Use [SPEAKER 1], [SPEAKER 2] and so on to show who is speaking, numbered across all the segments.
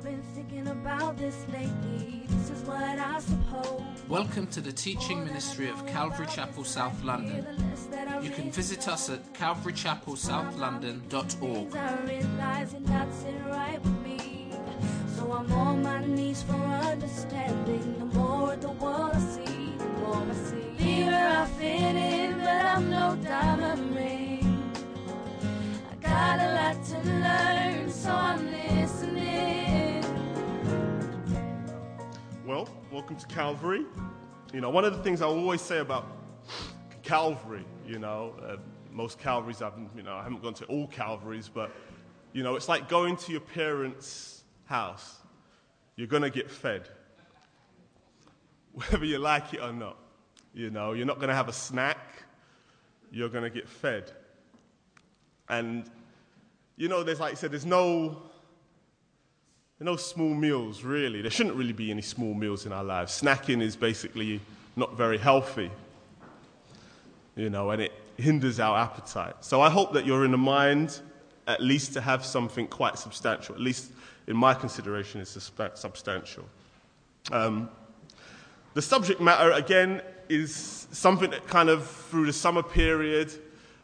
[SPEAKER 1] I've been thinking about this lately. This is what I suppose.
[SPEAKER 2] Welcome to the teaching ministry of Calvary Chapel South London. You can visit us at calvarychapelsouth.london.org.
[SPEAKER 1] I realize you're not sitting right with me. So I'm on my knees for understanding. The more the world I see, the more I see. Here I fit in, but I'm no diamond ring. I got a lot to learn, so I'm listening.
[SPEAKER 3] Welcome to Calvary. You know, one of the things I always say about Calvary, you know, uh, most Calvaries, I've, you know, I haven't gone to all Calvaries, but, you know, it's like going to your parents' house. You're going to get fed, whether you like it or not. You know, you're not going to have a snack, you're going to get fed. And, you know, there's like I said, there's no no small meals, really. There shouldn't really be any small meals in our lives. Snacking is basically not very healthy, you know, and it hinders our appetite. So I hope that you're in the mind at least to have something quite substantial. At least in my consideration, it's substantial. Um, the subject matter, again, is something that kind of through the summer period,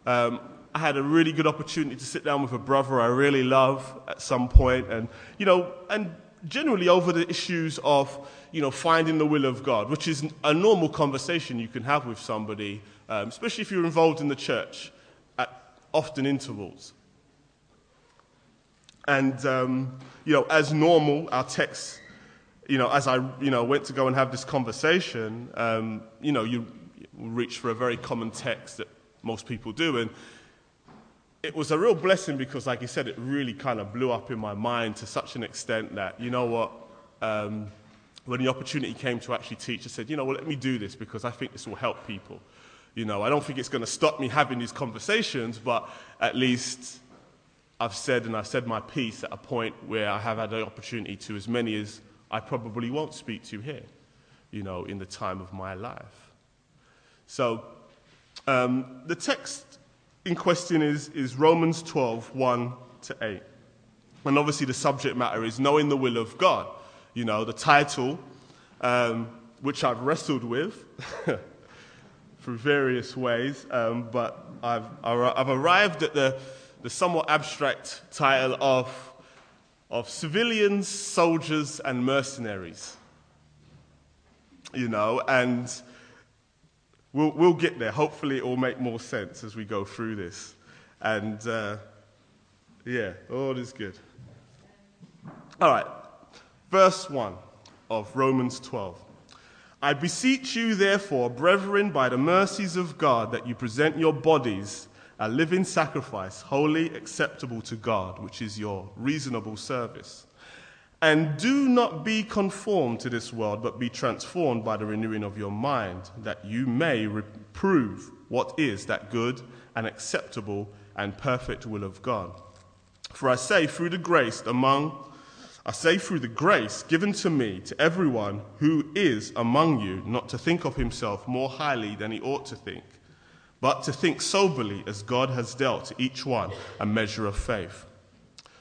[SPEAKER 3] um, I had a really good opportunity to sit down with a brother I really love at some point, and you know, and generally over the issues of you know finding the will of God, which is a normal conversation you can have with somebody, um, especially if you're involved in the church at often intervals. And um, you know, as normal, our text, you know, as I you know went to go and have this conversation, um, you know, you reach for a very common text that most people do, and it was a real blessing because, like you said, it really kind of blew up in my mind to such an extent that, you know what, um, when the opportunity came to actually teach, I said, you know, well, let me do this because I think this will help people. You know, I don't think it's going to stop me having these conversations, but at least I've said and I've said my piece at a point where I have had the opportunity to as many as I probably won't speak to here, you know, in the time of my life. So, um, the text in question is, is Romans 12, 1 to 8. And obviously, the subject matter is knowing the will of God. You know, the title, um, which I've wrestled with through various ways, um, but I've, I've arrived at the, the somewhat abstract title of, of civilians, soldiers, and mercenaries. You know, and we'll, we'll get there. Hopefully, it will make more sense as we go through this. And uh, yeah, all is good. All right, verse 1 of Romans 12. I beseech you, therefore, brethren, by the mercies of God, that you present your bodies a living sacrifice, holy, acceptable to God, which is your reasonable service. And do not be conformed to this world, but be transformed by the renewing of your mind, that you may reprove what is that good and acceptable and perfect will of God. For I say, through the grace among I say through the grace given to me to everyone who is among you, not to think of himself more highly than he ought to think, but to think soberly as God has dealt to each one a measure of faith.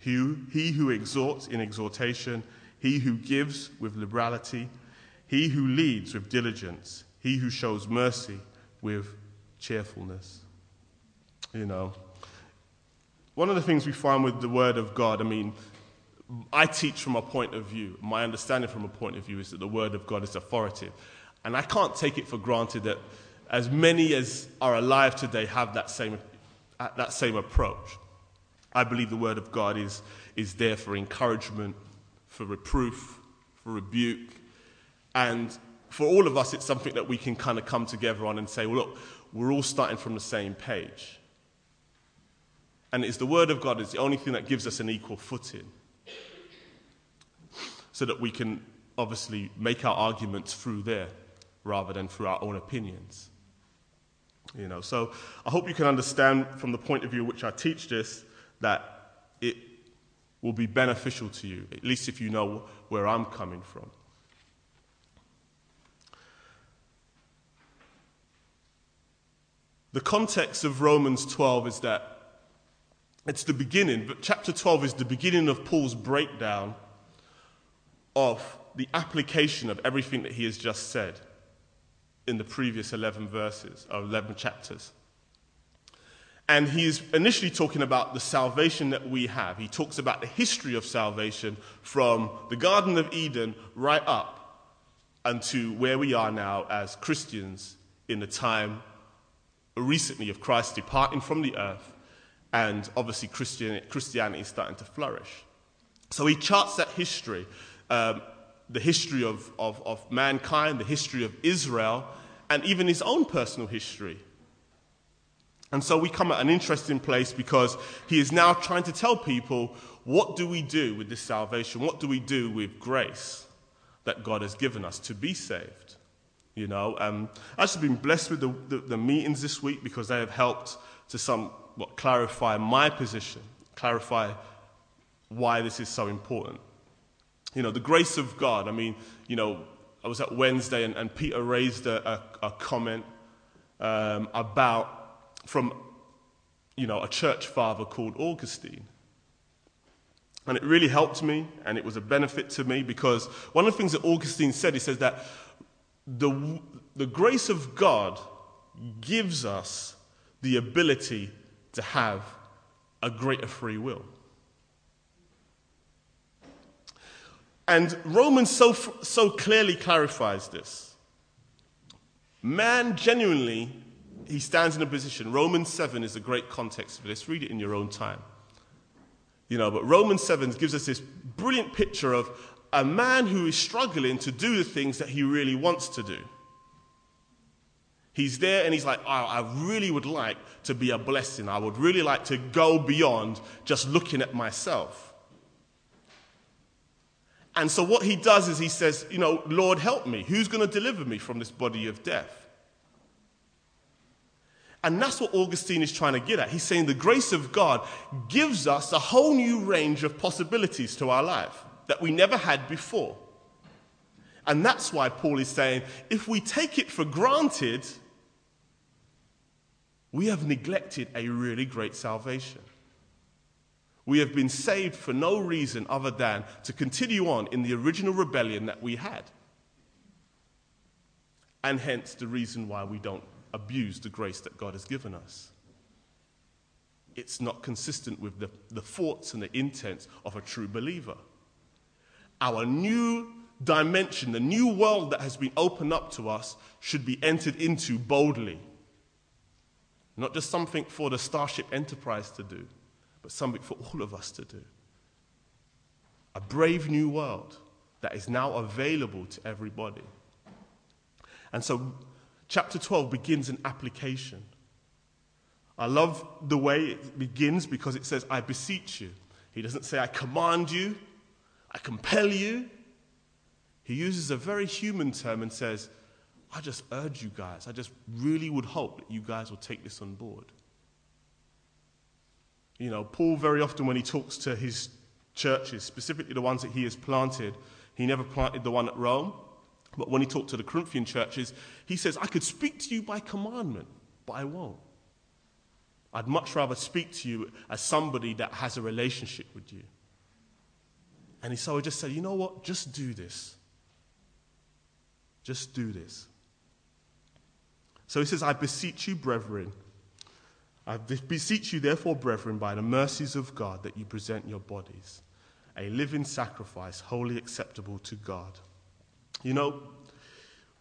[SPEAKER 3] he, he who exhorts in exhortation, he who gives with liberality, he who leads with diligence, he who shows mercy with cheerfulness. You know, one of the things we find with the Word of God, I mean, I teach from a point of view. My understanding from a point of view is that the Word of God is authoritative. And I can't take it for granted that as many as are alive today have that same, that same approach. I believe the Word of God is, is there for encouragement, for reproof, for rebuke. And for all of us, it's something that we can kind of come together on and say, well, look, we're all starting from the same page. And it's the Word of God is the only thing that gives us an equal footing. so that we can obviously make our arguments through there rather than through our own opinions. You know, so I hope you can understand from the point of view which I teach this that it will be beneficial to you, at least if you know where I'm coming from. The context of Romans 12 is that it's the beginning, but chapter 12 is the beginning of Paul's breakdown of the application of everything that he has just said in the previous 11 verses, or 11 chapters. And he's initially talking about the salvation that we have. He talks about the history of salvation from the Garden of Eden right up unto where we are now as Christians in the time recently of Christ departing from the earth and obviously Christian, Christianity is starting to flourish. So he charts that history, um, the history of, of, of mankind, the history of Israel, and even his own personal history. And so we come at an interesting place because he is now trying to tell people what do we do with this salvation? What do we do with grace that God has given us to be saved? You know, um, I've actually been blessed with the, the, the meetings this week because they have helped to some what, clarify my position, clarify why this is so important. You know, the grace of God. I mean, you know, I was at Wednesday and, and Peter raised a, a, a comment um, about from, you know, a church father called Augustine. And it really helped me and it was a benefit to me because one of the things that Augustine said, he says that the, the grace of God gives us the ability to have a greater free will. And Romans so, so clearly clarifies this. Man genuinely, he stands in a position. Romans 7 is a great context for this. Read it in your own time. You know, but Romans 7 gives us this brilliant picture of a man who is struggling to do the things that he really wants to do. He's there and he's like, oh, I really would like to be a blessing. I would really like to go beyond just looking at myself. And so what he does is he says, you know, Lord, help me. Who's going to deliver me from this body of death? And that's what Augustine is trying to get at. He's saying the grace of God gives us a whole new range of possibilities to our life that we never had before. And that's why Paul is saying if we take it for granted, we have neglected a really great salvation. We have been saved for no reason other than to continue on in the original rebellion that we had. And hence the reason why we don't abuse the grace that God has given us. It's not consistent with the, the thoughts and the intents of a true believer. Our new dimension, the new world that has been opened up to us, should be entered into boldly not just something for the Starship Enterprise to do, but something for all of us to do. A brave new world that is now available to everybody. And so, chapter 12 begins an application. I love the way it begins because it says, I beseech you. He doesn't say, I command you, I compel you. He uses a very human term and says, I just urge you guys, I just really would hope that you guys will take this on board. You know, Paul, very often when he talks to his churches, specifically the ones that he has planted, he never planted the one at Rome. But when he talked to the Corinthian churches, he says, I could speak to you by commandment, but I won't. I'd much rather speak to you as somebody that has a relationship with you. And so he just said, you know what? Just do this. Just do this. So he says, I beseech you, brethren, I beseech you, therefore, brethren, by the mercies of God, that you present your bodies a living sacrifice, holy acceptable to God. You know,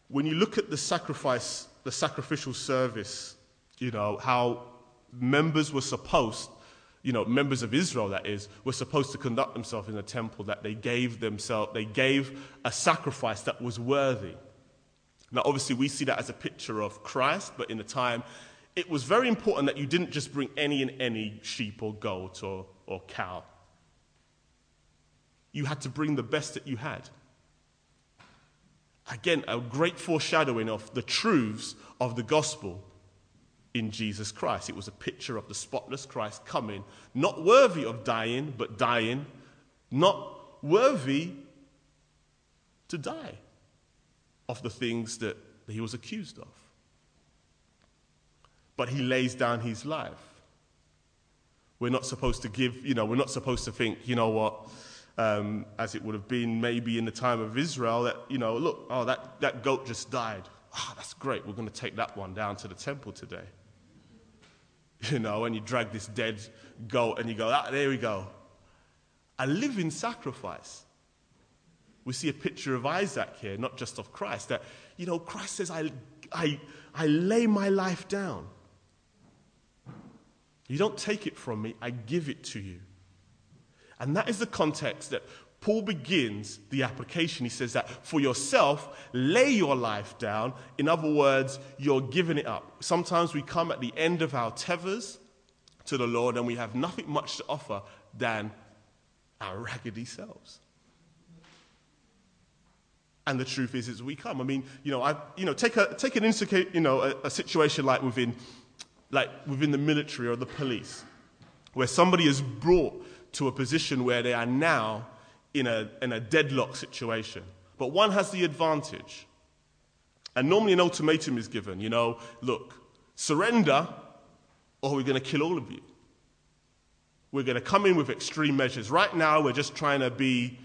[SPEAKER 3] when you look at the sacrifice, the sacrificial service, you know, how members were supposed, you know, members of Israel, that is, were supposed to conduct themselves in the temple, that they gave themselves, they gave a sacrifice that was worthy. Now, obviously, we see that as a picture of Christ, but in the time, it was very important that you didn't just bring any and any sheep or goat or, or cow. You had to bring the best that you had. Again, a great foreshadowing of the truths of the gospel in Jesus Christ. It was a picture of the spotless Christ coming, not worthy of dying, but dying, not worthy to die of the things that he was accused of. But he lays down his life. We're not supposed to give, you know, we're not supposed to think, you know what, um, as it would have been maybe in the time of Israel, that, you know, look, oh, that, that goat just died. Oh, that's great. We're going to take that one down to the temple today. You know, and you drag this dead goat and you go, ah, there we go. A living sacrifice. We see a picture of Isaac here, not just of Christ. That, you know, Christ says, I, I, I lay my life down. You don't take it from me, I give it to you. And that is the context that Paul begins the application. He says that for yourself, lay your life down. In other words, you're giving it up. Sometimes we come at the end of our tethers to the Lord and we have nothing much to offer than our raggedy selves. And the truth is, is we come. I mean, you know, I, you know, take a take an you know, a, a situation like within, like within the military or the police, where somebody is brought to a position where they are now in a, in a deadlock situation. But one has the advantage. And normally an ultimatum is given, you know, look, surrender or we're going to kill all of you. We're going to come in with extreme measures. Right now, we're just trying to be,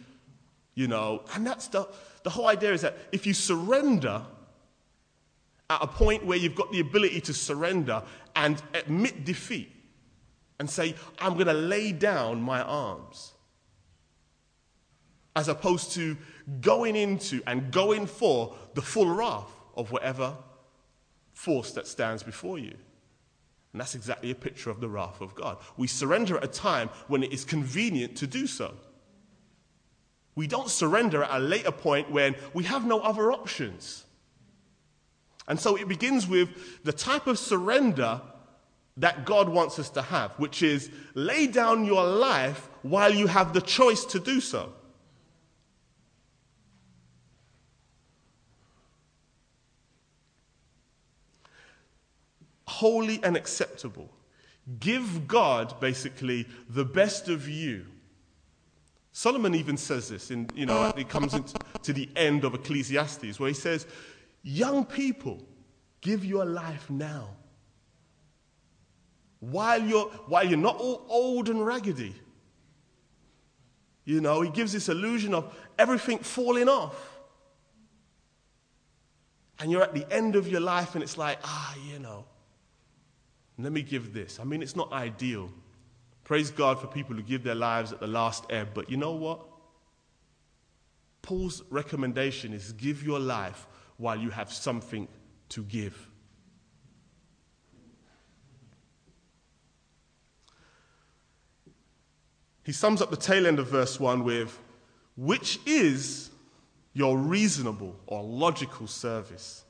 [SPEAKER 3] you know, and that's the, the whole idea is that if you surrender at a point where you've got the ability to surrender and admit defeat and say, I'm going to lay down my arms as opposed to going into and going for the full wrath of whatever force that stands before you. And that's exactly a picture of the wrath of God. We surrender at a time when it is convenient to do so. We don't surrender at a later point when we have no other options. And so it begins with the type of surrender that God wants us to have, which is lay down your life while you have the choice to do so. holy and acceptable. Give God, basically, the best of you. Solomon even says this, in, you know, it comes into to the end of Ecclesiastes, where he says, Young people, give your life now. While you're, while you're not all old and raggedy. You know, he gives this illusion of everything falling off. And you're at the end of your life, and it's like, ah, you know, let me give this. I mean, it's not ideal. Praise God for people who give their lives at the last ebb, but you know what? Paul's recommendation is give your life while you have something to give. He sums up the tail end of verse 1 with, which is your reasonable or logical service.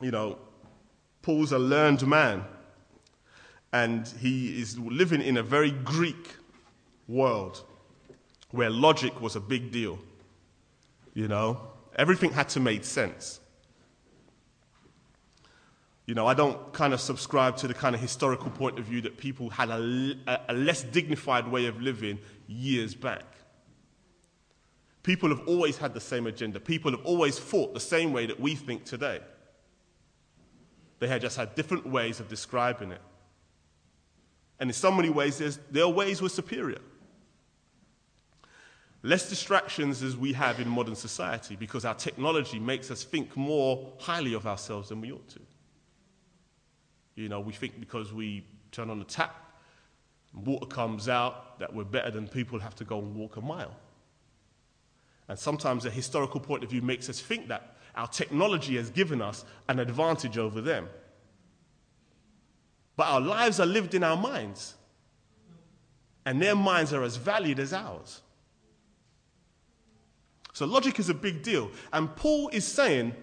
[SPEAKER 3] You know, Paul's a learned man, and he is living in a very Greek world where logic was a big deal. You know, everything had to make sense. You know, I don't kind of subscribe to the kind of historical point of view that people had a, a less dignified way of living years back. People have always had the same agenda. People have always fought the same way that we think today. They had just had different ways of describing it. And in so many ways, their ways were superior. Less distractions as we have in modern society because our technology makes us think more highly of ourselves than we ought to. You know, we think because we turn on the tap, water comes out, that we're better than people have to go and walk a mile. And sometimes a historical point of view makes us think that our technology has given us an advantage over them. But our lives are lived in our minds, and their minds are as valid as ours. So, logic is a big deal. And Paul is saying,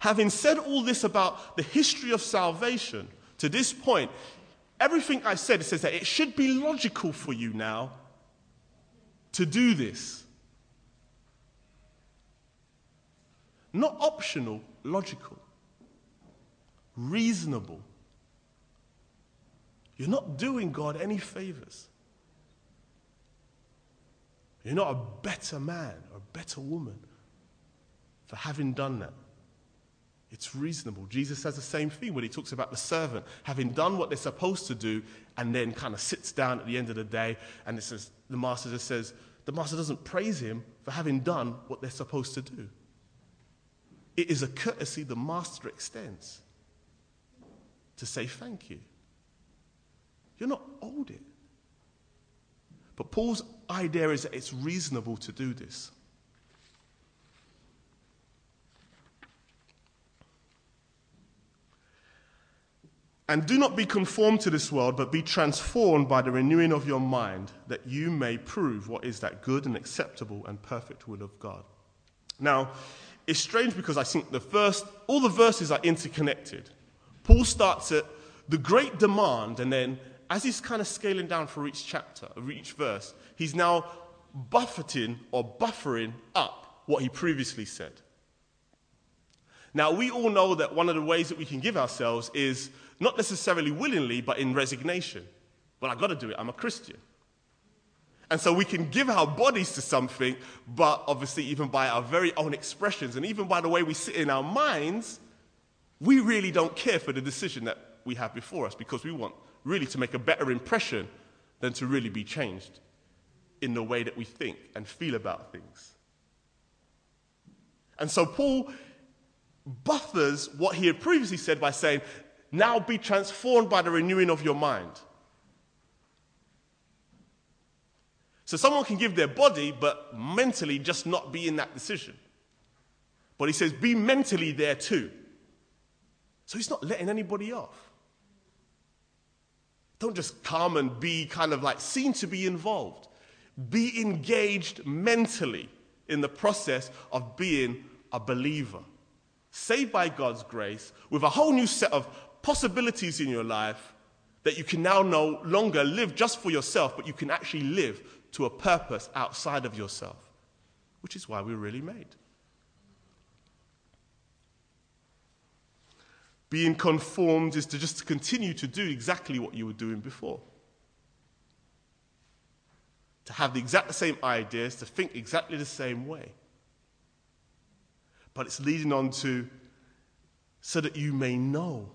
[SPEAKER 3] having said all this about the history of salvation to this point, everything I've said says that it should be logical for you now to do this. Not optional, logical. Reasonable. You're not doing God any favors. You're not a better man or a better woman for having done that. It's reasonable. Jesus says the same thing when he talks about the servant having done what they're supposed to do and then kind of sits down at the end of the day and it says, the master just says, the master doesn't praise him for having done what they're supposed to do. It is a courtesy the master extends to say thank you. You're not owed it. But Paul's idea is that it's reasonable to do this. And do not be conformed to this world, but be transformed by the renewing of your mind, that you may prove what is that good and acceptable and perfect will of God. Now, it's strange because I think the first, all the verses are interconnected. Paul starts at the great demand, and then as he's kind of scaling down for each chapter, for each verse, he's now buffeting or buffering up what he previously said. Now, we all know that one of the ways that we can give ourselves is not necessarily willingly, but in resignation. Well, I've got to do it. I'm a Christian. And so we can give our bodies to something, but obviously, even by our very own expressions and even by the way we sit in our minds, we really don't care for the decision that we have before us because we want really to make a better impression than to really be changed in the way that we think and feel about things. And so Paul buffers what he had previously said by saying, now be transformed by the renewing of your mind. So someone can give their body, but mentally just not be in that decision. But he says, be mentally there too. So he's not letting anybody off. Don't just come and be kind of like seen to be involved. Be engaged mentally in the process of being a believer. Saved by God's grace with a whole new set of possibilities in your life that you can now no longer live just for yourself, but you can actually live to a purpose outside of yourself, which is why we're really made. Being conformed is to just continue to do exactly what you were doing before. To have the exact same ideas, to think exactly the same way. But it's leading on to so that you may know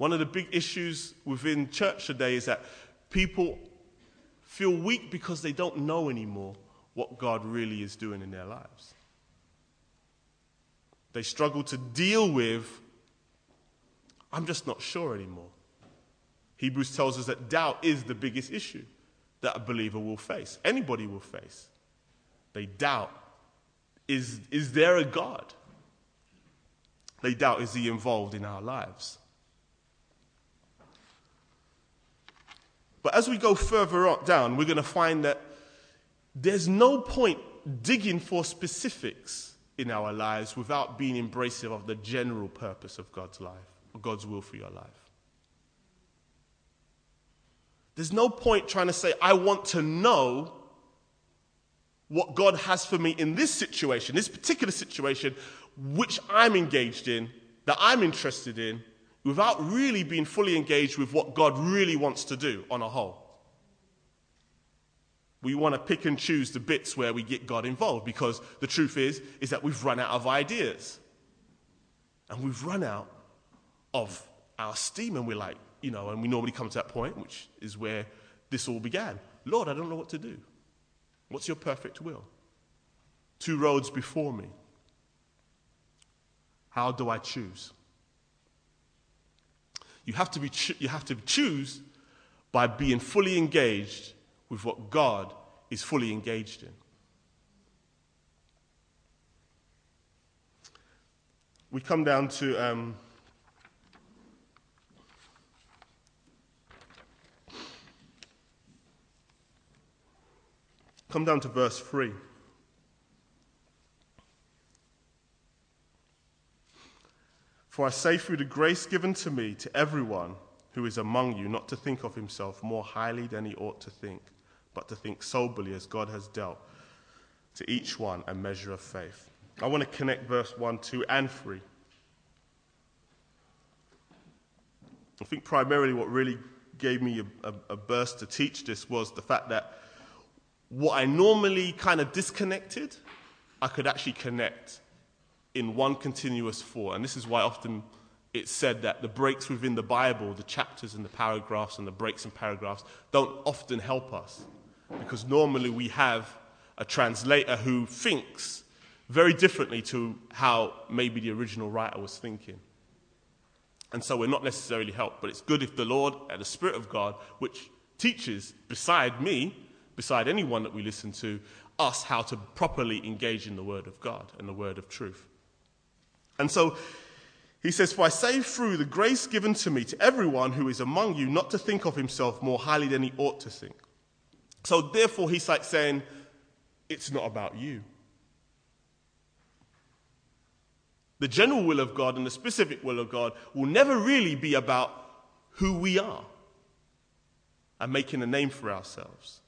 [SPEAKER 3] one of the big issues within church today is that people feel weak because they don't know anymore what God really is doing in their lives. They struggle to deal with, I'm just not sure anymore. Hebrews tells us that doubt is the biggest issue that a believer will face. Anybody will face. They doubt is, is there a God? They doubt is he involved in our lives? But as we go further down, we're going to find that there's no point digging for specifics in our lives without being embracive of the general purpose of God's life, God's will for your life. There's no point trying to say, I want to know what God has for me in this situation, this particular situation, which I'm engaged in, that I'm interested in, without really being fully engaged with what God really wants to do on a whole. We want to pick and choose the bits where we get God involved because the truth is is that we've run out of ideas. And we've run out of our steam and we're like, you know, and we normally come to that point which is where this all began. Lord, I don't know what to do. What's your perfect will? Two roads before me. How do I choose? You have to, be cho- you have to choose by being fully engaged with what God is fully engaged in. We come down to um, come down to verse 3. For I say through the grace given to me to everyone who is among you not to think of himself more highly than he ought to think, but to think soberly as God has dealt to each one a measure of faith. I want to connect verse 1, 2, and 3. I think primarily what really gave me a, a, a burst to teach this was the fact that what I normally kind of disconnected, I could actually connect in one continuous thought. And this is why often it's said that the breaks within the Bible, the chapters and the paragraphs and the breaks in paragraphs, don't often help us. Because normally we have a translator who thinks very differently to how maybe the original writer was thinking. And so we're not necessarily helped, but it's good if the Lord and the Spirit of God, which teaches beside me, beside anyone that we listen to, us how to properly engage in the Word of God and the Word of truth. And so he says, For I say through the grace given to me to everyone who is among you not to think of himself more highly than he ought to think. So therefore, he's like saying, It's not about you. The general will of God and the specific will of God will never really be about who we are and making a name for ourselves.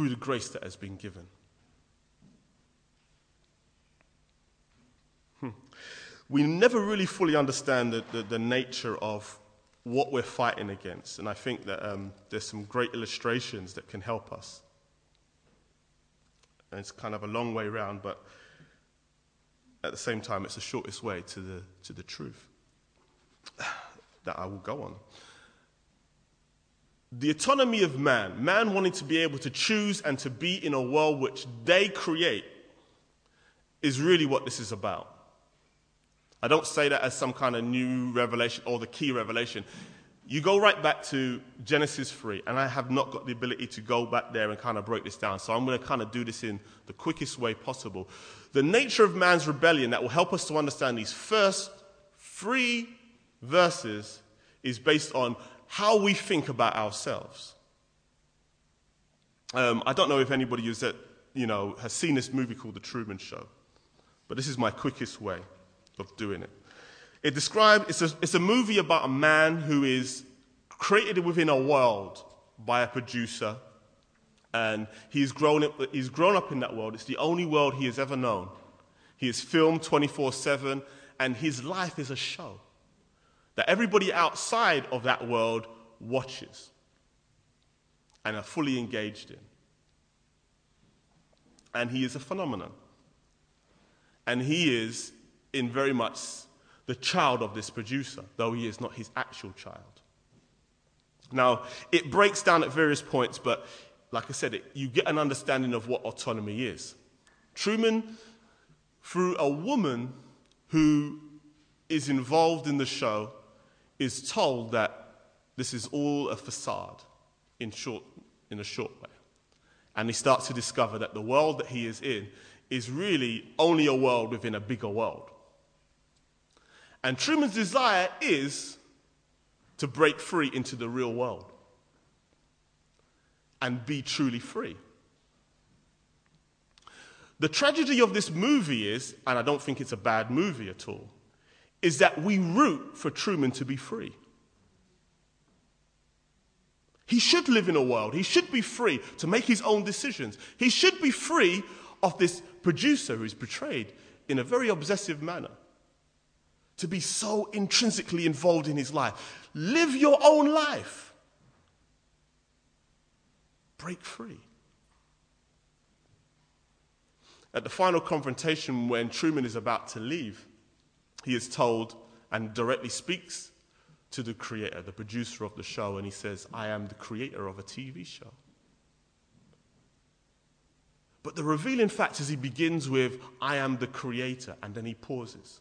[SPEAKER 3] Through the grace that has been given. Hmm. We never really fully understand the, the, the, nature of what we're fighting against, and I think that um, there's some great illustrations that can help us. And it's kind of a long way around, but at the same time, it's the shortest way to the, to the truth that I will go on. The autonomy of man, man wanting to be able to choose and to be in a world which they create, is really what this is about. I don't say that as some kind of new revelation or the key revelation. You go right back to Genesis 3, and I have not got the ability to go back there and kind of break this down, so I'm going to kind of do this in the quickest way possible. The nature of man's rebellion that will help us to understand these first three verses is based on how we think about ourselves. Um, I don't know if anybody at, you know, has seen this movie called The Truman Show, but this is my quickest way of doing it. It describes, it's a, it's a movie about a man who is created within a world by a producer, and he's grown, up, he's grown up in that world. It's the only world he has ever known. He is filmed 24 7, and his life is a show that everybody outside of that world watches and are fully engaged in. And he is a phenomenon. And he is, in very much, the child of this producer, though he is not his actual child. Now, it breaks down at various points, but like I said, it, you get an understanding of what autonomy is. Truman, through a woman who is involved in the show, is told that this is all a facade in, short, in a short way. And he starts to discover that the world that he is in is really only a world within a bigger world. And Truman's desire is to break free into the real world and be truly free. The tragedy of this movie is, and I don't think it's a bad movie at all, is that we root for Truman to be free. He should live in a world. He should be free to make his own decisions. He should be free of this producer who is portrayed in a very obsessive manner. To be so intrinsically involved in his life. Live your own life. Break free. At the final confrontation, when Truman is about to leave, he is told and directly speaks to the creator, the producer of the show, and he says, I am the creator of a TV show. But the revealing fact is he begins with, I am the creator, and then he pauses.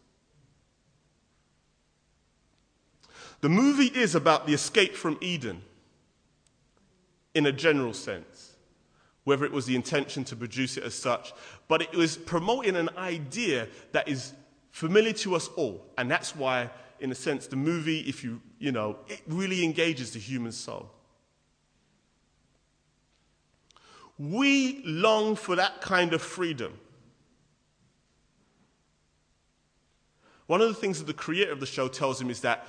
[SPEAKER 3] The movie is about the escape from Eden in a general sense, whether it was the intention to produce it as such, but it was promoting an idea that is familiar to us all. And that's why, in a sense, the movie, if you, you know, it really engages the human soul. We long for that kind of freedom. One of the things that the creator of the show tells him is that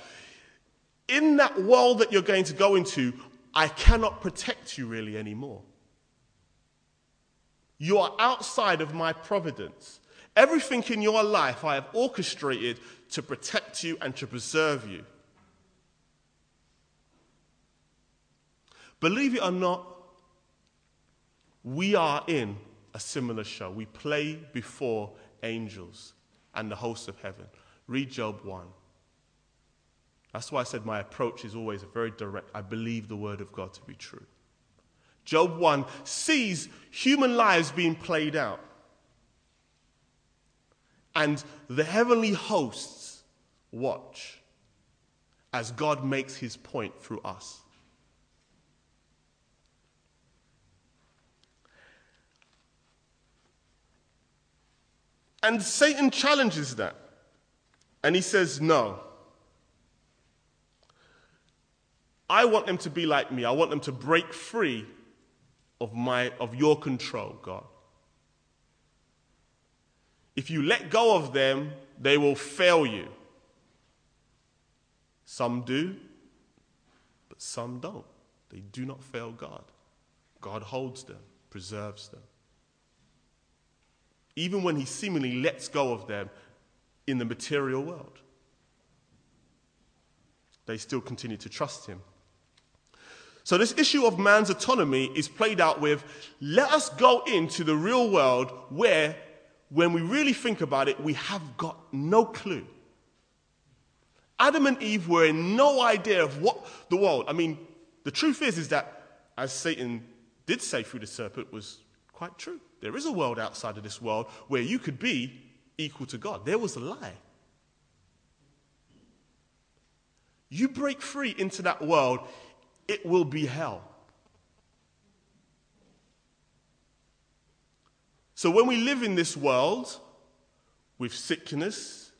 [SPEAKER 3] in that world that you're going to go into, I cannot protect you really anymore. You are outside of my providence. Everything in your life I have orchestrated to protect you and to preserve you. Believe it or not, we are in a similar show. We play before angels and the hosts of heaven. Read Job 1. That's why I said my approach is always very direct. I believe the word of God to be true. Job 1 sees human lives being played out. And the heavenly hosts watch as God makes his point through us. And Satan challenges that. And he says, No. I want them to be like me. I want them to break free of, my, of your control, God. If you let go of them, they will fail you. Some do, but some don't. They do not fail God. God holds them, preserves them. Even when He seemingly lets go of them in the material world, they still continue to trust Him. So, this issue of man's autonomy is played out with let us go into the real world where, when we really think about it, we have got no clue. Adam and Eve were in no idea of what the world. I mean, the truth is, is that as Satan did say through the serpent, was quite true. There is a world outside of this world where you could be equal to God. There was a lie. You break free into that world, it will be hell. So when we live in this world with sickness,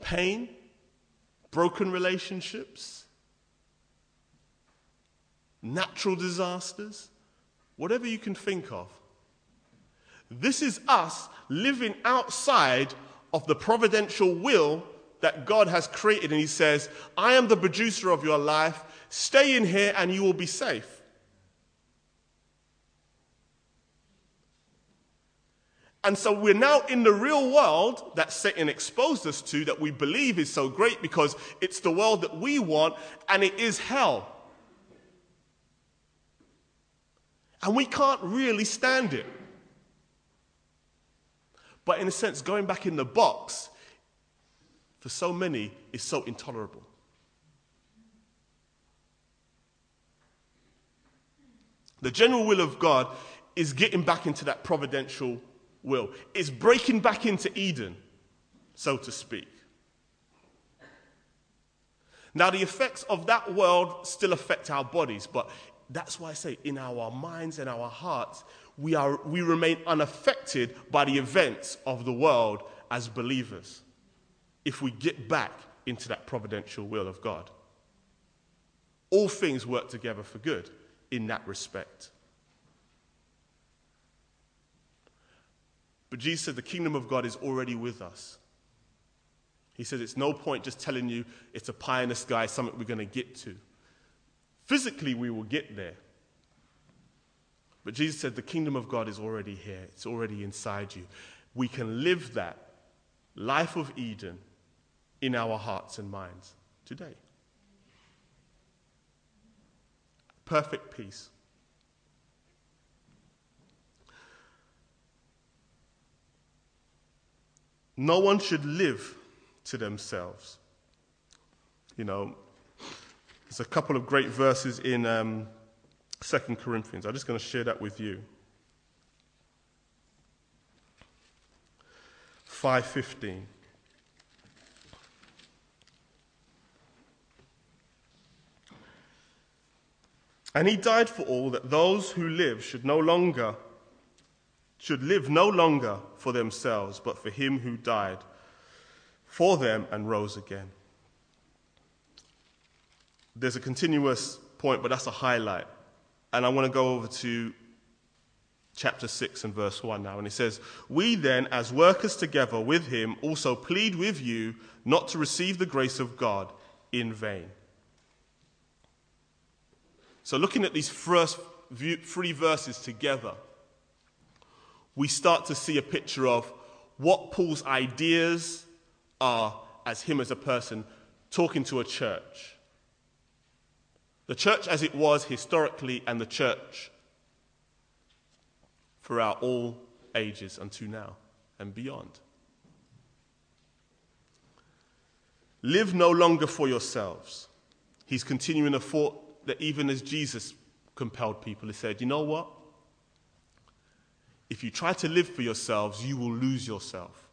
[SPEAKER 3] pain, broken relationships, natural disasters, whatever you can think of, this is us living outside of the providential will that God has created. And He says, I am the producer of your life. Stay in here and you will be safe. And so we're now in the real world that Satan exposed us to that we believe is so great because it's the world that we want and it is hell. And we can't really stand it. But in a sense, going back in the box, for so many, is so intolerable. The general will of God is getting back into that providential will, it's breaking back into Eden, so to speak. Now, the effects of that world still affect our bodies, but that's why I say in our minds and our hearts, we, are, we remain unaffected by the events of the world as believers if we get back into that providential will of God. All things work together for good in that respect. But Jesus said the kingdom of God is already with us. He says it's no point just telling you it's a pie in the sky, something we're going to get to. Physically, we will get there. But Jesus said, The kingdom of God is already here, it's already inside you. We can live that life of Eden in our hearts and minds today. Perfect peace. No one should live to themselves. You know, there's a couple of great verses in um, 2 Corinthians. I'm just going to share that with you. 515. And he died for all that those who live should no longer should live no longer for themselves but for him who died for them and rose again. There's a continuous point but that's a highlight. And I want to go over to chapter 6 and verse 1 now. And it says, We then, as workers together with him, also plead with you not to receive the grace of God in vain. So, looking at these first three verses together, we start to see a picture of what Paul's ideas are as him as a person talking to a church. The church as it was historically, and the church throughout all ages unto now and beyond. Live no longer for yourselves. He's continuing a thought that even as Jesus compelled people, he said, You know what? If you try to live for yourselves, you will lose yourself.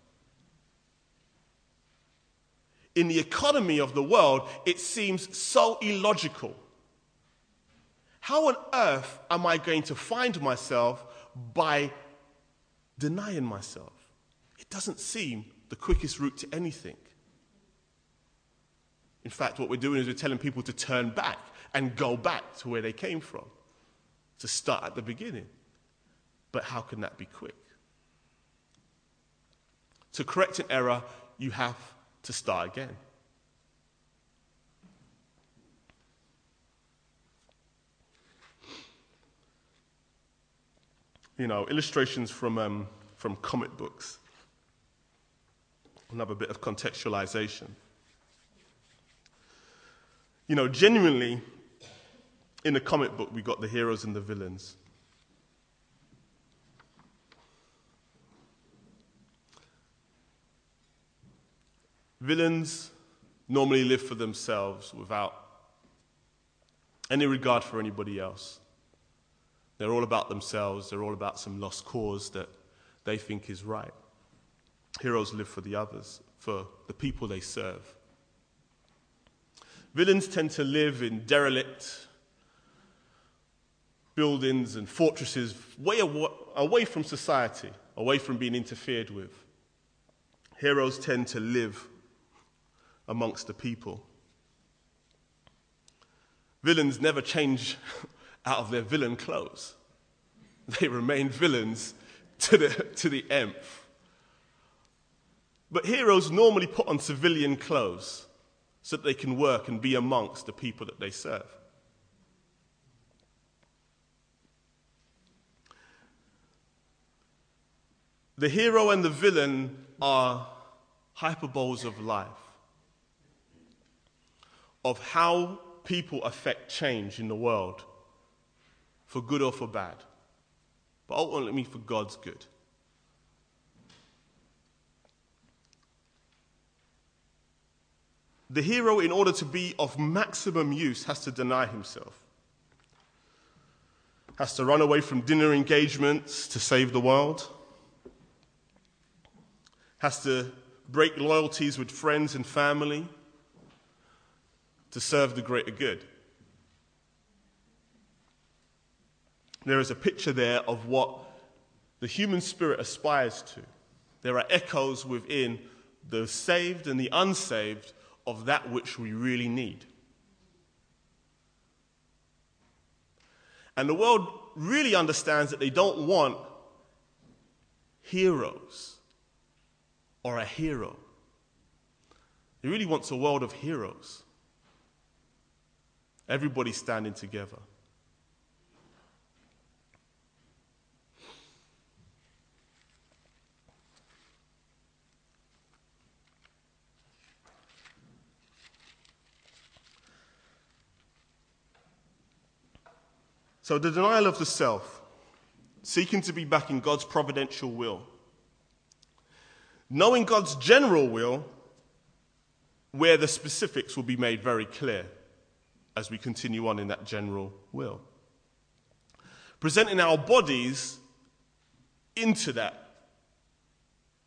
[SPEAKER 3] In the economy of the world, it seems so illogical. How on earth am I going to find myself by denying myself? It doesn't seem the quickest route to anything. In fact, what we're doing is we're telling people to turn back and go back to where they came from, to start at the beginning. But how can that be quick? To correct an error, you have to start again. You know, illustrations from, um, from comic books. Another bit of contextualization. You know, genuinely, in the comic book, we got the heroes and the villains. Villains normally live for themselves without any regard for anybody else. They're all about themselves, they're all about some lost cause that they think is right. Heroes live for the others, for the people they serve. Villains tend to live in derelict buildings and fortresses way away from society, away from being interfered with. Heroes tend to live amongst the people. Villains never change out of their villain clothes. They remain villains to the, to the nth. But heroes normally put on civilian clothes so that they can work and be amongst the people that they serve. The hero and the villain are hyperboles of life of how people affect change in the world, for good or for bad, but ultimately for God's good. The hero, in order to be of maximum use, has to deny himself, has to run away from dinner engagements to save the world, has to break loyalties with friends and family to serve the greater good. There is a picture there of what the human spirit aspires to. There are echoes within the saved and the unsaved of that which we really need. And the world really understands that they don't want heroes or a hero. It really wants a world of heroes. Everybody standing together. So, the denial of the self, seeking to be back in God's providential will, knowing God's general will, where the specifics will be made very clear as we continue on in that general will. Presenting our bodies into that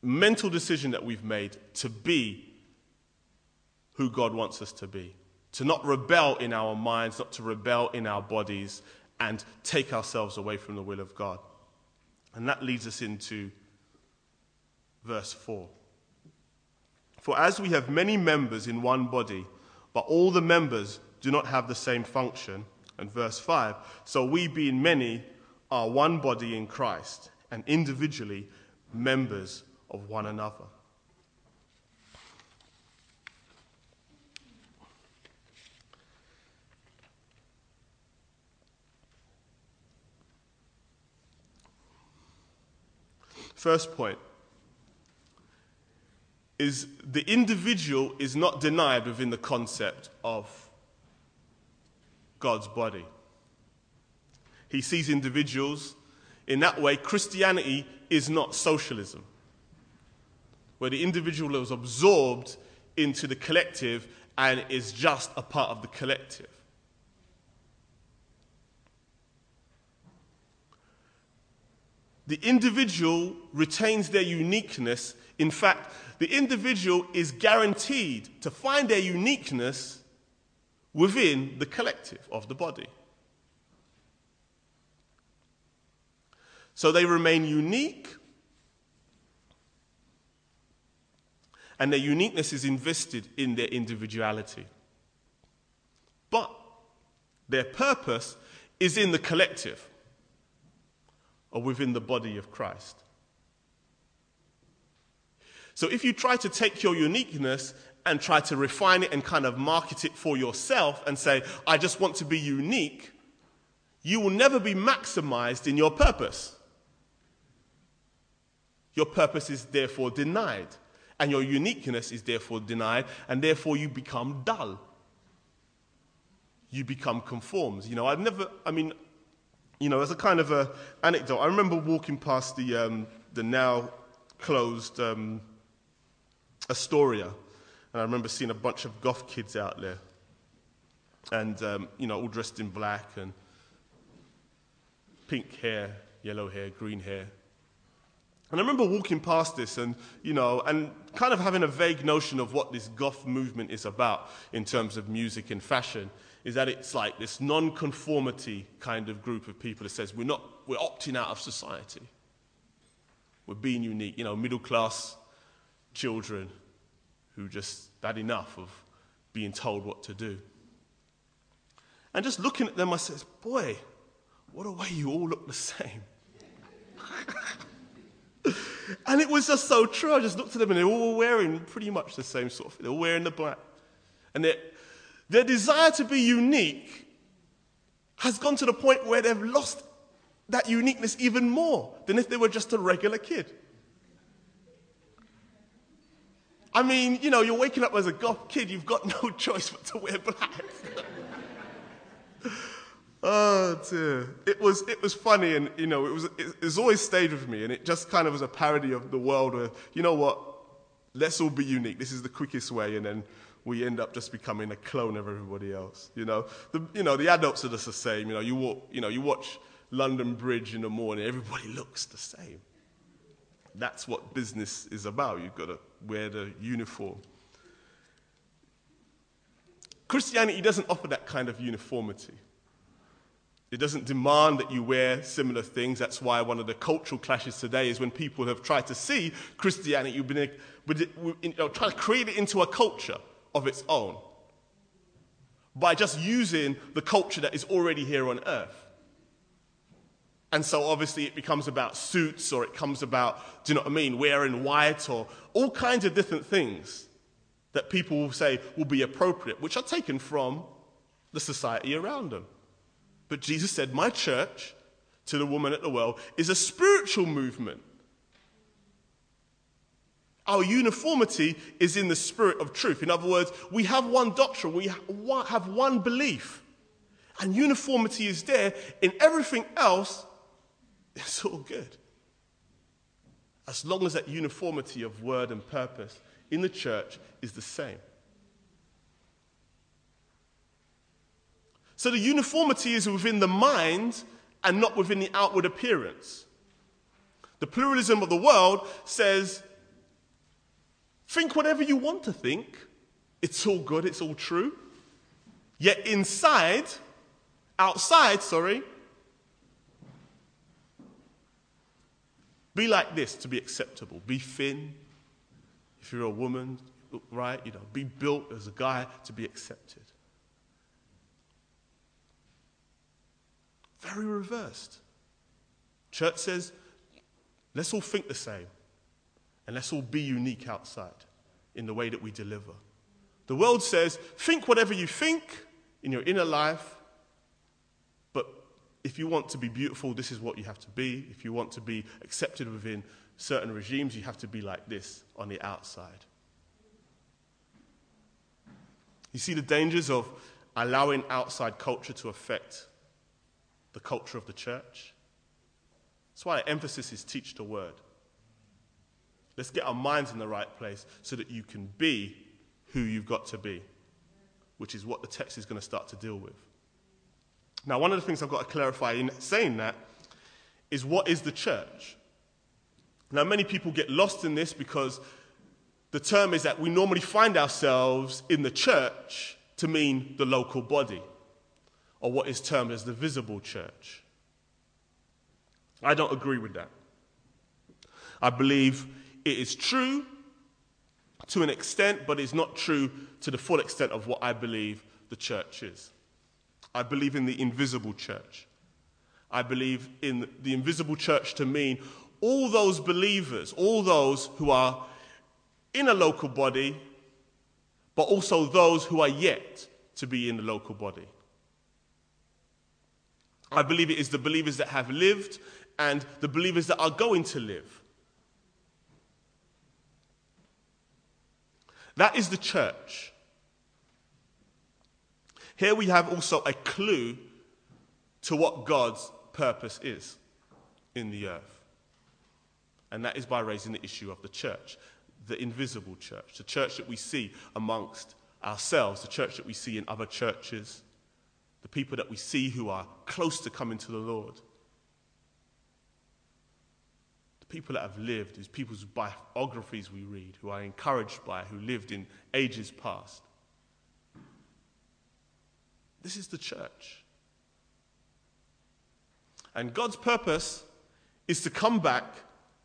[SPEAKER 3] mental decision that we've made to be who God wants us to be. To not rebel in our minds, not to rebel in our bodies, and take ourselves away from the will of God. And that leads us into verse 4. For as we have many members in one body, but all the members do not have the same function. And verse 5 So we, being many, are one body in Christ and individually members of one another. First point is the individual is not denied within the concept of God's body. He sees individuals. In that way, Christianity is not socialism, where the individual is absorbed into the collective and is just a part of the collective. The individual retains their uniqueness. In fact, the individual is guaranteed to find their uniqueness within the collective of the body. So they remain unique, and their uniqueness is invested in their individuality. But their purpose is in the collective or within the body of Christ. So if you try to take your uniqueness and try to refine it and kind of market it for yourself and say, I just want to be unique, you will never be maximized in your purpose. Your purpose is therefore denied, and your uniqueness is therefore denied, and therefore you become dull. You become conformed. You know, I've never, I mean, you know, as a kind of a anecdote, I remember walking past the, um, the now closed um, Astoria, and I remember seeing a bunch of goth kids out there, and, um, you know, all dressed in black and pink hair, yellow hair, green hair. And I remember walking past this and, you know, and kind of having a vague notion of what this goth movement is about in terms of music and fashion is that it's like this non-conformity kind of group of people that says we're not, we're opting out of society. We're being unique, you know, middle class children who just had enough of being told what to do. And just looking at them, I said, boy, what a way you all look the same. and it was just so true. I just looked at them and they were all wearing pretty much the same sort of thing. They were wearing the black. And their desire to be unique has gone to the point where they've lost that uniqueness even more than if they were just a regular kid. I mean, you know, you're waking up as a goth kid, you've got no choice but to wear black. oh dear. It was, it was funny and, you know, it was, it, it's always stayed with me and it just kind of was a parody of the world where, you know what, let's all be unique. This is the quickest way and then we end up just becoming a clone of everybody else, you know. The, you know, the adults are just the same, you know, you, walk, you know, you watch London Bridge in the morning, everybody looks the same. That's what business is about. You've got to wear the uniform. Christianity doesn't offer that kind of uniformity. It doesn't demand that you wear similar things. That's why one of the cultural clashes today is when people have tried to see Christianity, been, you know, trying to create it into a culture of its own by just using the culture that is already here on earth. And so obviously it becomes about suits or it comes about, do you know what I mean, wearing white or all kinds of different things that people will say will be appropriate, which are taken from the society around them. But Jesus said, My church, to the woman at the well, is a spiritual movement. Our uniformity is in the spirit of truth. In other words, we have one doctrine, we have one belief. And uniformity is there in everything else it's all good. As long as that uniformity of word and purpose in the church is the same. So the uniformity is within the mind and not within the outward appearance. The pluralism of the world says, think whatever you want to think. It's all good, it's all true. Yet inside, outside, sorry, Be like this to be acceptable. Be thin. If you're a woman, right, you know, be built as a guy to be accepted. Very reversed. Church says, let's all think the same and let's all be unique outside in the way that we deliver. The world says, think whatever you think in your inner life if you want to be beautiful, this is what you have to be. If you want to be accepted within certain regimes, you have to be like this on the outside. You see the dangers of allowing outside culture to affect the culture of the church? That's why the emphasis is teach the word. Let's get our minds in the right place so that you can be who you've got to be, which is what the text is going to start to deal with. Now, one of the things I've got to clarify in saying that is what is the church? Now, many people get lost in this because the term is that we normally find ourselves in the church to mean the local body, or what is termed as the visible church. I don't agree with that. I believe it is true to an extent, but it's not true to the full extent of what I believe the church is. I believe in the invisible church. I believe in the invisible church to mean all those believers, all those who are in a local body, but also those who are yet to be in the local body. I believe it is the believers that have lived and the believers that are going to live. That is the church. Here we have also a clue to what God's purpose is in the earth. And that is by raising the issue of the church, the invisible church, the church that we see amongst ourselves, the church that we see in other churches, the people that we see who are close to coming to the Lord. The people that have lived, these people's biographies we read, who are encouraged by, who lived in ages past. This is the church. And God's purpose is to come back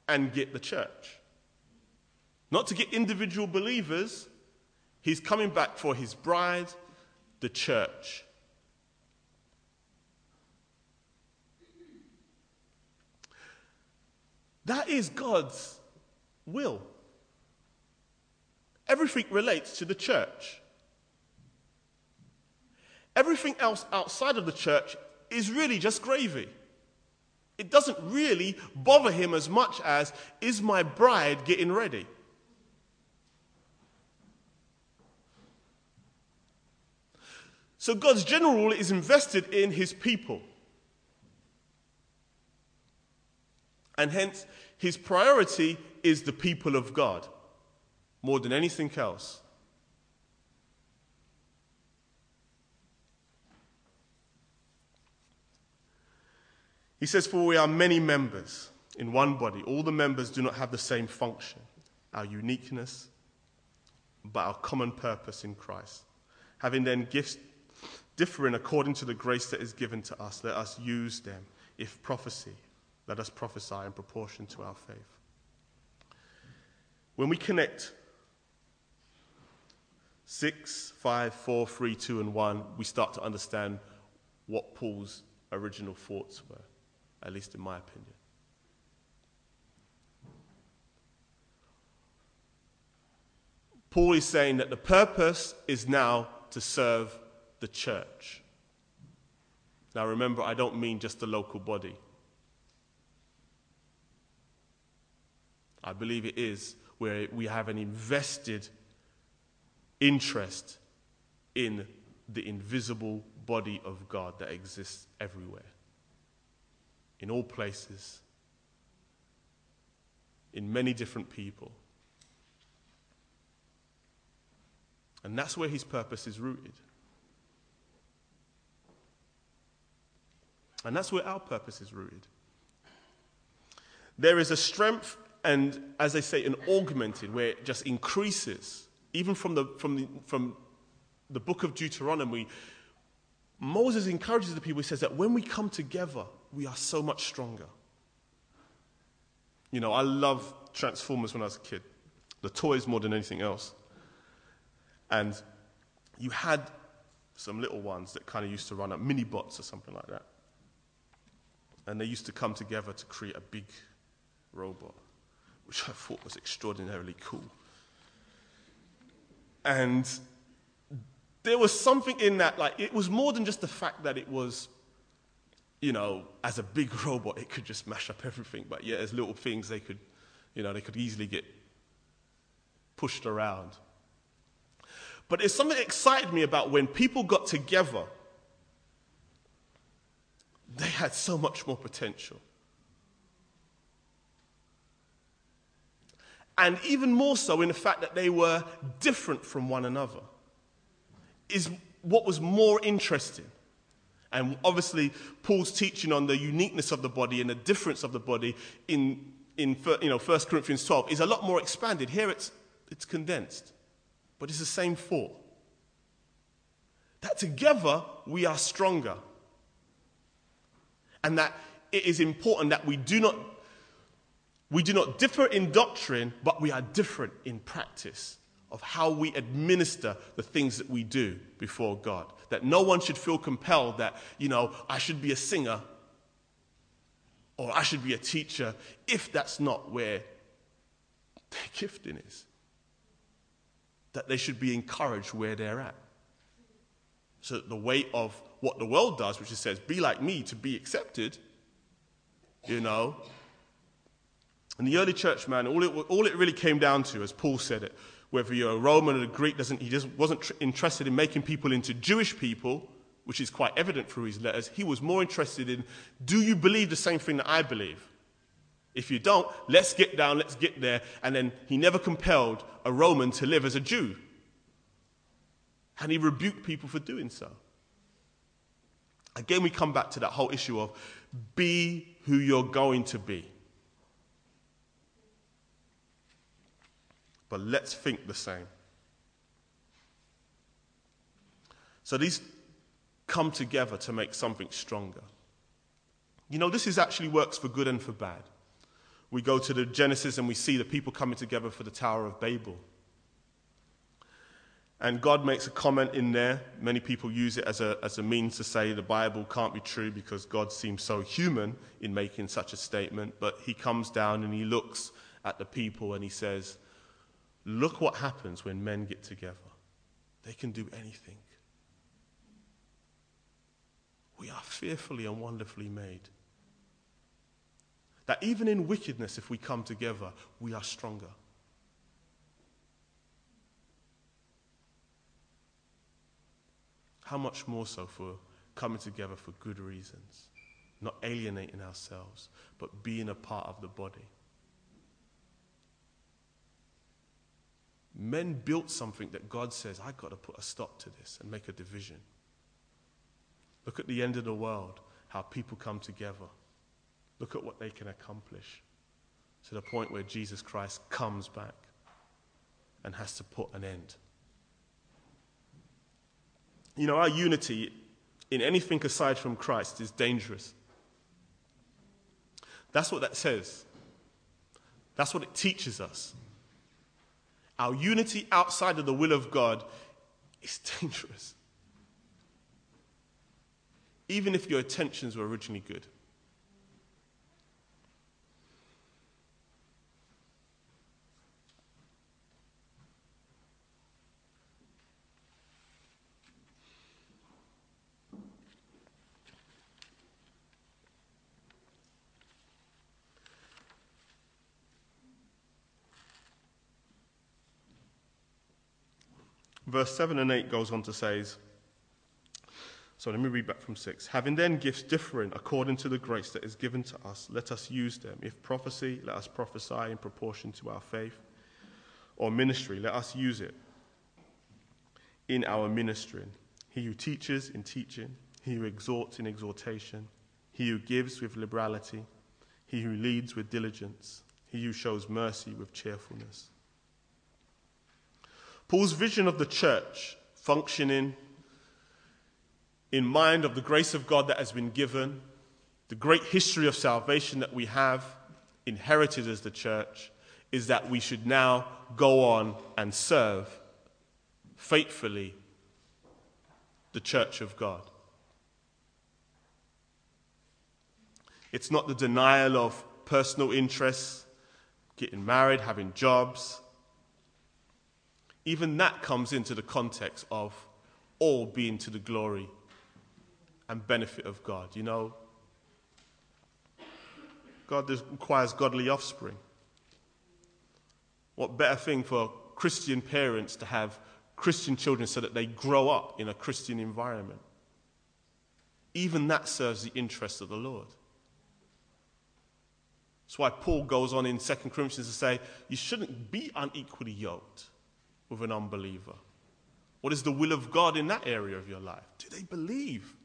[SPEAKER 3] and get the church. Not to get individual believers, He's coming back for His bride, the church. That is God's will. Everything relates to the church. Everything else outside of the church is really just gravy. It doesn't really bother him as much as is my bride getting ready? So God's general rule is invested in his people. And hence, his priority is the people of God more than anything else. He says, For we are many members in one body. All the members do not have the same function, our uniqueness, but our common purpose in Christ. Having then gifts differing according to the grace that is given to us, let us use them. If prophecy, let us prophesy in proportion to our faith. When we connect 6, 5, 4, 3, 2, and 1, we start to understand what Paul's original thoughts were at least in my opinion. Paul is saying that the purpose is now to serve the church. Now remember, I don't mean just the local body. I believe it is where we have an invested interest in the invisible body of God that exists everywhere in all places, in many different people. And that's where his purpose is rooted. And that's where our purpose is rooted. There is a strength and, as they say, an augmented where it just increases. Even from the, from the, from the book of Deuteronomy, Moses encourages the people. He says that when we come together, we are so much stronger. You know, I love Transformers when I was a kid, the toys more than anything else. And you had some little ones that kind of used to run up mini bots or something like that. And they used to come together to create a big robot, which I thought was extraordinarily cool. And there was something in that, like, it was more than just the fact that it was you know, as a big robot, it could just mash up everything. But yeah, as little things, they could You know, they could easily get pushed around. But there's something that excited me about when people got together, they had so much more potential. And even more so in the fact that they were different from one another, is what was more interesting. And obviously, Paul's teaching on the uniqueness of the body and the difference of the body in, in you know, 1 Corinthians 12 is a lot more expanded. Here it's, it's condensed, but it's the same thought. That together we are stronger. And that it is important that we do not, we do not differ in doctrine, but we are different in practice of how we administer the things that we do before God. That no one should feel compelled that, you know, I should be a singer or I should be a teacher if that's not where their gifting is. That they should be encouraged where they're at. So the weight of what the world does, which it says, be like me to be accepted, you know. And the early church, man, all it, all it really came down to, as Paul said it, whether you're a Roman or a Greek, doesn't, he just wasn't tr- interested in making people into Jewish people, which is quite evident through his letters. He was more interested in, do you believe the same thing that I believe? If you don't, let's get down, let's get there. And then he never compelled a Roman to live as a Jew. And he rebuked people for doing so. Again, we come back to that whole issue of be who you're going to be. But let's think the same. So these come together to make something stronger. You know, this is actually works for good and for bad. We go to the Genesis and we see the people coming together for the Tower of Babel. And God makes a comment in there. Many people use it as a, as a means to say the Bible can't be true because God seems so human in making such a statement. But he comes down and he looks at the people and he says, Look what happens when men get together. They can do anything. We are fearfully and wonderfully made. That even in wickedness, if we come together, we are stronger. How much more so for coming together for good reasons, not alienating ourselves, but being a part of the body. Men built something that God says, I've got to put a stop to this and make a division. Look at the end of the world, how people come together. Look at what they can accomplish to the point where Jesus Christ comes back and has to put an end. You know, our unity in anything aside from Christ is dangerous. That's what that says. That's what it teaches us. Our unity outside of the will of God is dangerous. Even if your intentions were originally good. Verse 7 and 8 goes on to say, so let me read back from 6. Having then gifts differing according to the grace that is given to us, let us use them. If prophecy, let us prophesy in proportion to our faith. Or ministry, let us use it in our ministering. He who teaches in teaching, he who exhorts in exhortation, he who gives with liberality, he who leads with diligence, he who shows mercy with cheerfulness. Paul's vision of the church functioning in mind of the grace of God that has been given, the great history of salvation that we have inherited as the church, is that we should now go on and serve faithfully the church of God. It's not the denial of personal interests, getting married, having jobs, even that comes into the context of all being to the glory and benefit of God. You know, God requires godly offspring. What better thing for Christian parents to have Christian children so that they grow up in a Christian environment? Even that serves the interests of the Lord. That's why Paul goes on in 2 Corinthians to say, you shouldn't be unequally yoked with an unbeliever. What is the will of God in that area of your life? Do they believe?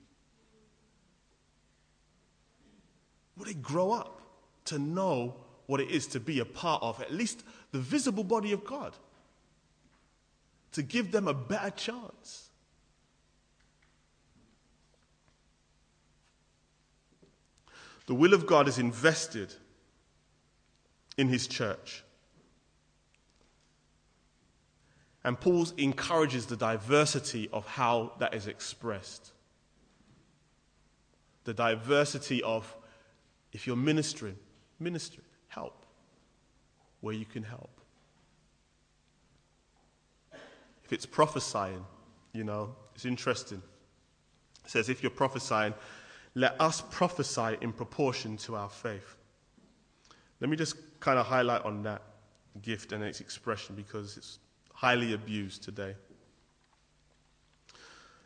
[SPEAKER 3] Will they grow up to know what it is to be a part of at least the visible body of God? To give them a better chance. The will of God is invested in his church. And Paul encourages the diversity of how that is expressed. The diversity of, if you're ministering, ministering, help where you can help. If it's prophesying, you know, it's interesting. It says, if you're prophesying, let us prophesy in proportion to our faith. Let me just kind of highlight on that gift and its expression because it's highly abused today.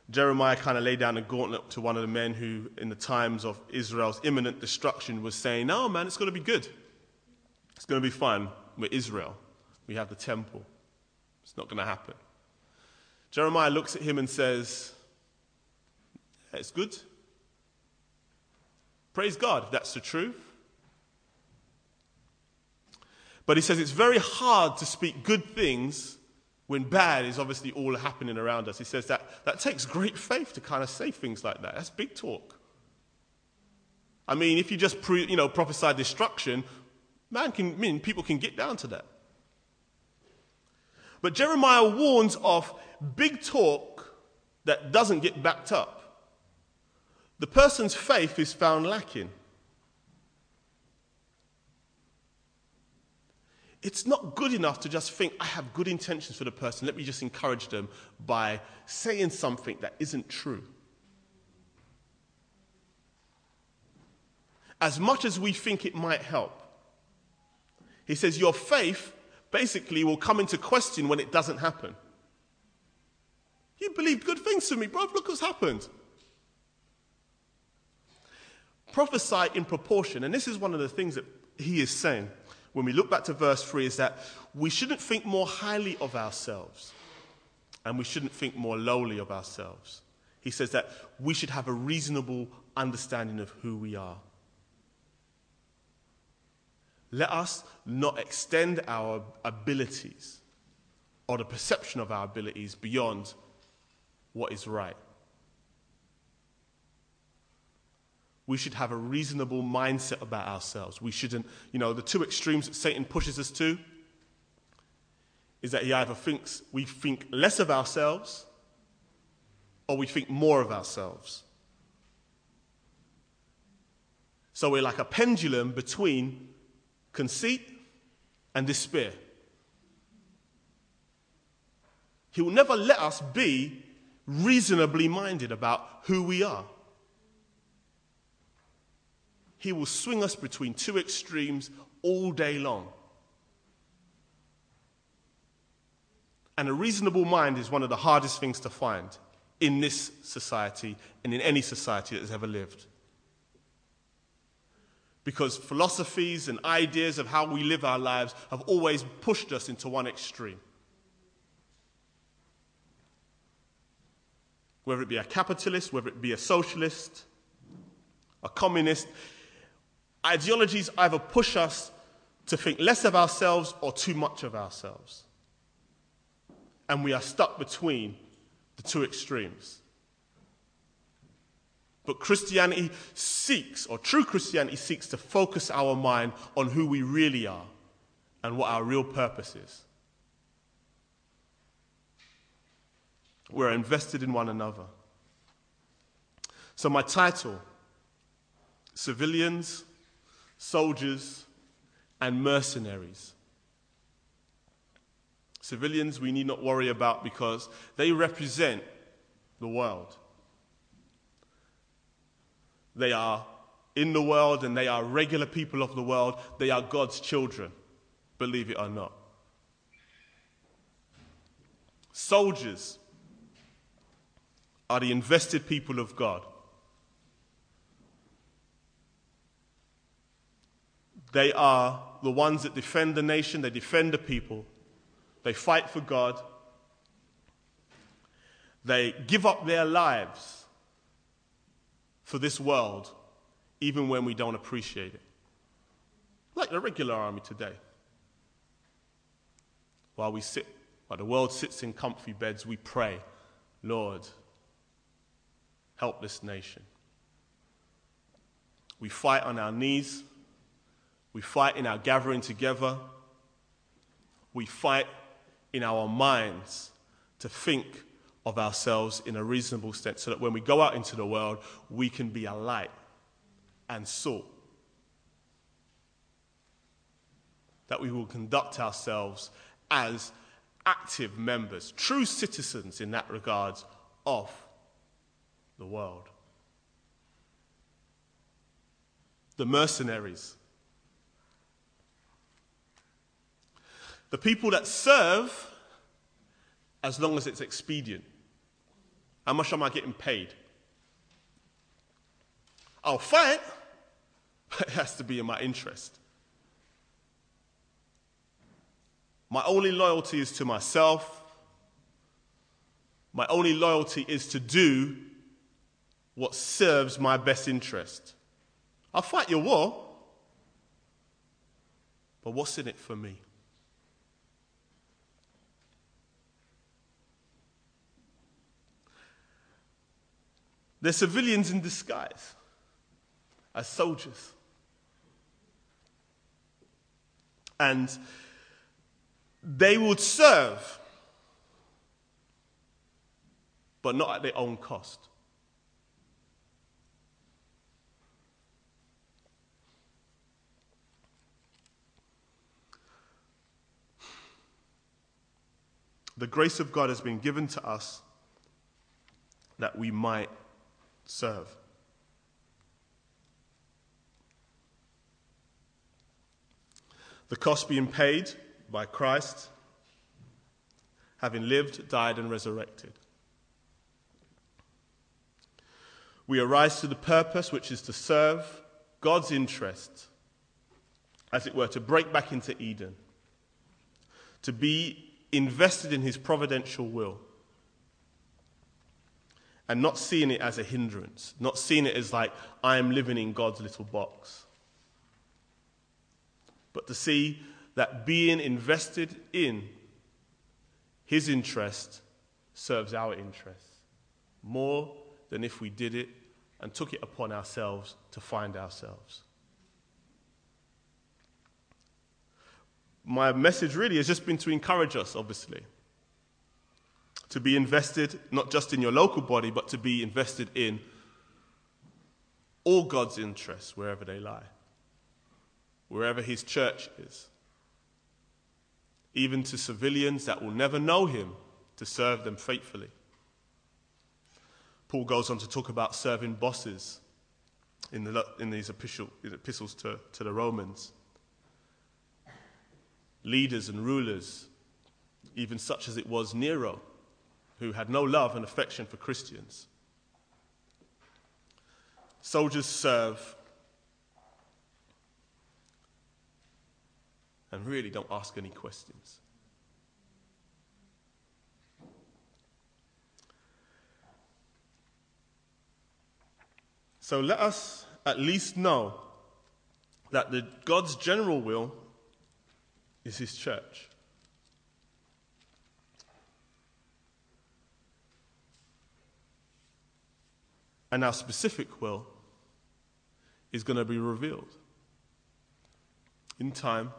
[SPEAKER 3] Jeremiah kind of laid down a gauntlet to one of the men who, in the times of Israel's imminent destruction, was saying, No, man, it's going to be good. It's going to be fine. We're Israel. We have the temple. It's not going to happen. Jeremiah looks at him and says, It's good. Praise God if that's the truth. But he says it's very hard to speak good things when bad is obviously all happening around us. He says that that takes great faith to kind of say things like that. That's big talk. I mean, if you just pre, you know prophesy destruction, man can I mean people can get down to that. But Jeremiah warns of big talk that doesn't get backed up. The person's faith is found lacking. It's not good enough to just think, I have good intentions for the person. Let me just encourage them by saying something that isn't true. As much as we think it might help, he says, Your faith basically will come into question when it doesn't happen. You believed good things to me, bro. Look what's happened. Prophesy in proportion. And this is one of the things that he is saying when we look back to verse 3 is that we shouldn't think more highly of ourselves and we shouldn't think more lowly of ourselves. He says that we should have a reasonable understanding of who we are. Let us not extend our abilities or the perception of our abilities beyond what is right. We should have a reasonable mindset about ourselves. We shouldn't, you know, the two extremes that Satan pushes us to is that he either thinks we think less of ourselves or we think more of ourselves. So we're like a pendulum between conceit and despair. He will never let us be reasonably minded about who we are he will swing us between two extremes all day long. And a reasonable mind is one of the hardest things to find in this society and in any society that has ever lived. Because philosophies and ideas of how we live our lives have always pushed us into one extreme. Whether it be a capitalist, whether it be a socialist, a communist, Ideologies either push us to think less of ourselves or too much of ourselves. And we are stuck between the two extremes. But Christianity seeks, or true Christianity seeks to focus our mind on who we really are and what our real purpose is. We're invested in one another. So, my title Civilians soldiers, and mercenaries. Civilians, we need not worry about because they represent the world. They are in the world and they are regular people of the world. They are God's children, believe it or not. Soldiers are the invested people of God. They are the ones that defend the nation, they defend the people, they fight for God, they give up their lives for this world, even when we don't appreciate it. Like the regular army today. While we sit, while the world sits in comfy beds, we pray, Lord, help this nation. We fight on our knees. We fight in our gathering together. We fight in our minds to think of ourselves in a reasonable sense so that when we go out into the world, we can be a light and salt. That we will conduct ourselves as active members, true citizens in that regard of the world. The mercenaries The people that serve as long as it's expedient. How much am I getting paid? I'll fight, but it has to be in my interest. My only loyalty is to myself. My only loyalty is to do what serves my best interest. I'll fight your war, but what's in it for me? They're civilians in disguise as soldiers. And they would serve, but not at their own cost. The grace of God has been given to us that we might serve. The cost being paid by Christ, having lived, died, and resurrected. We arise to the purpose which is to serve God's interest, as it were, to break back into Eden, to be invested in his providential will and not seeing it as a hindrance, not seeing it as like, I am living in God's little box. But to see that being invested in His interest serves our interest more than if we did it and took it upon ourselves to find ourselves. My message really has just been to encourage us, obviously to be invested not just in your local body, but to be invested in all God's interests wherever they lie, wherever His church is, even to civilians that will never know Him, to serve them faithfully. Paul goes on to talk about serving bosses in, the, in these epistle, epistles to, to the Romans. Leaders and rulers, even such as it was Nero who had no love and affection for Christians. Soldiers serve and really don't ask any questions. So let us at least know that the, God's general will is His church. And our specific will is going to be revealed in time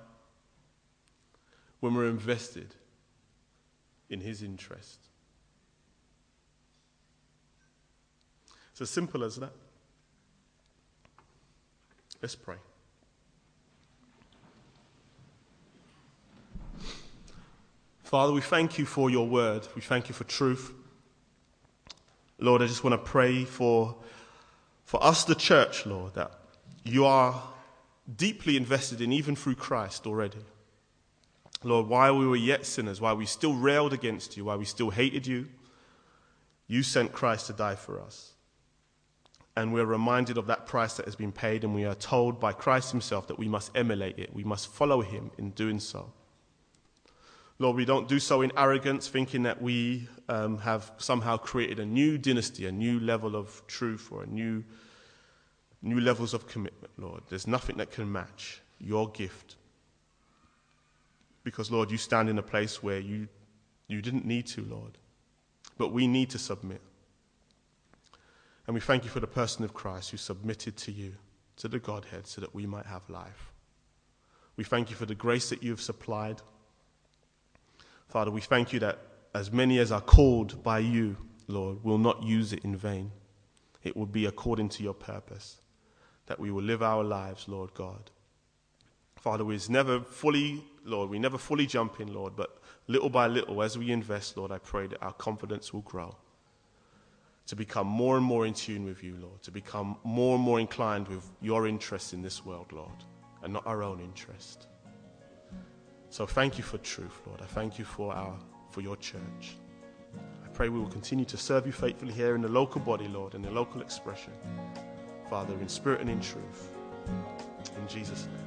[SPEAKER 3] when we're invested in His interest. It's as simple as that. Let's pray. Father, we thank you for your word. We thank you for truth. Lord, I just want to pray for, for us, the church, Lord, that you are deeply invested in, even through Christ already. Lord, while we were yet sinners, while we still railed against you, while we still hated you, you sent Christ to die for us. And we're reminded of that price that has been paid, and we are told by Christ Himself that we must emulate it. We must follow Him in doing so. Lord, we don't do so in arrogance, thinking that we um, have somehow created a new dynasty, a new level of truth, or a new, new levels of commitment, Lord. There's nothing that can match your gift. Because, Lord, you stand in a place where you, you didn't need to, Lord. But we need to submit. And we thank you for the person of Christ who submitted to you, to the Godhead, so that we might have life. We thank you for the grace that you have supplied. Father, we thank you that as many as are called by you, Lord, will not use it in vain. It will be according to your purpose, that we will live our lives, Lord God. Father, we never fully, Lord, we never fully jump in, Lord, but little by little, as we invest, Lord, I pray that our confidence will grow to become more and more in tune with you, Lord, to become more and more inclined with your interest in this world, Lord, and not our own interest. So thank you for truth, Lord. I thank you for our for your church. I pray we will continue to serve you faithfully here in the local body, Lord, in the local expression. Father, in spirit and in truth. In Jesus' name.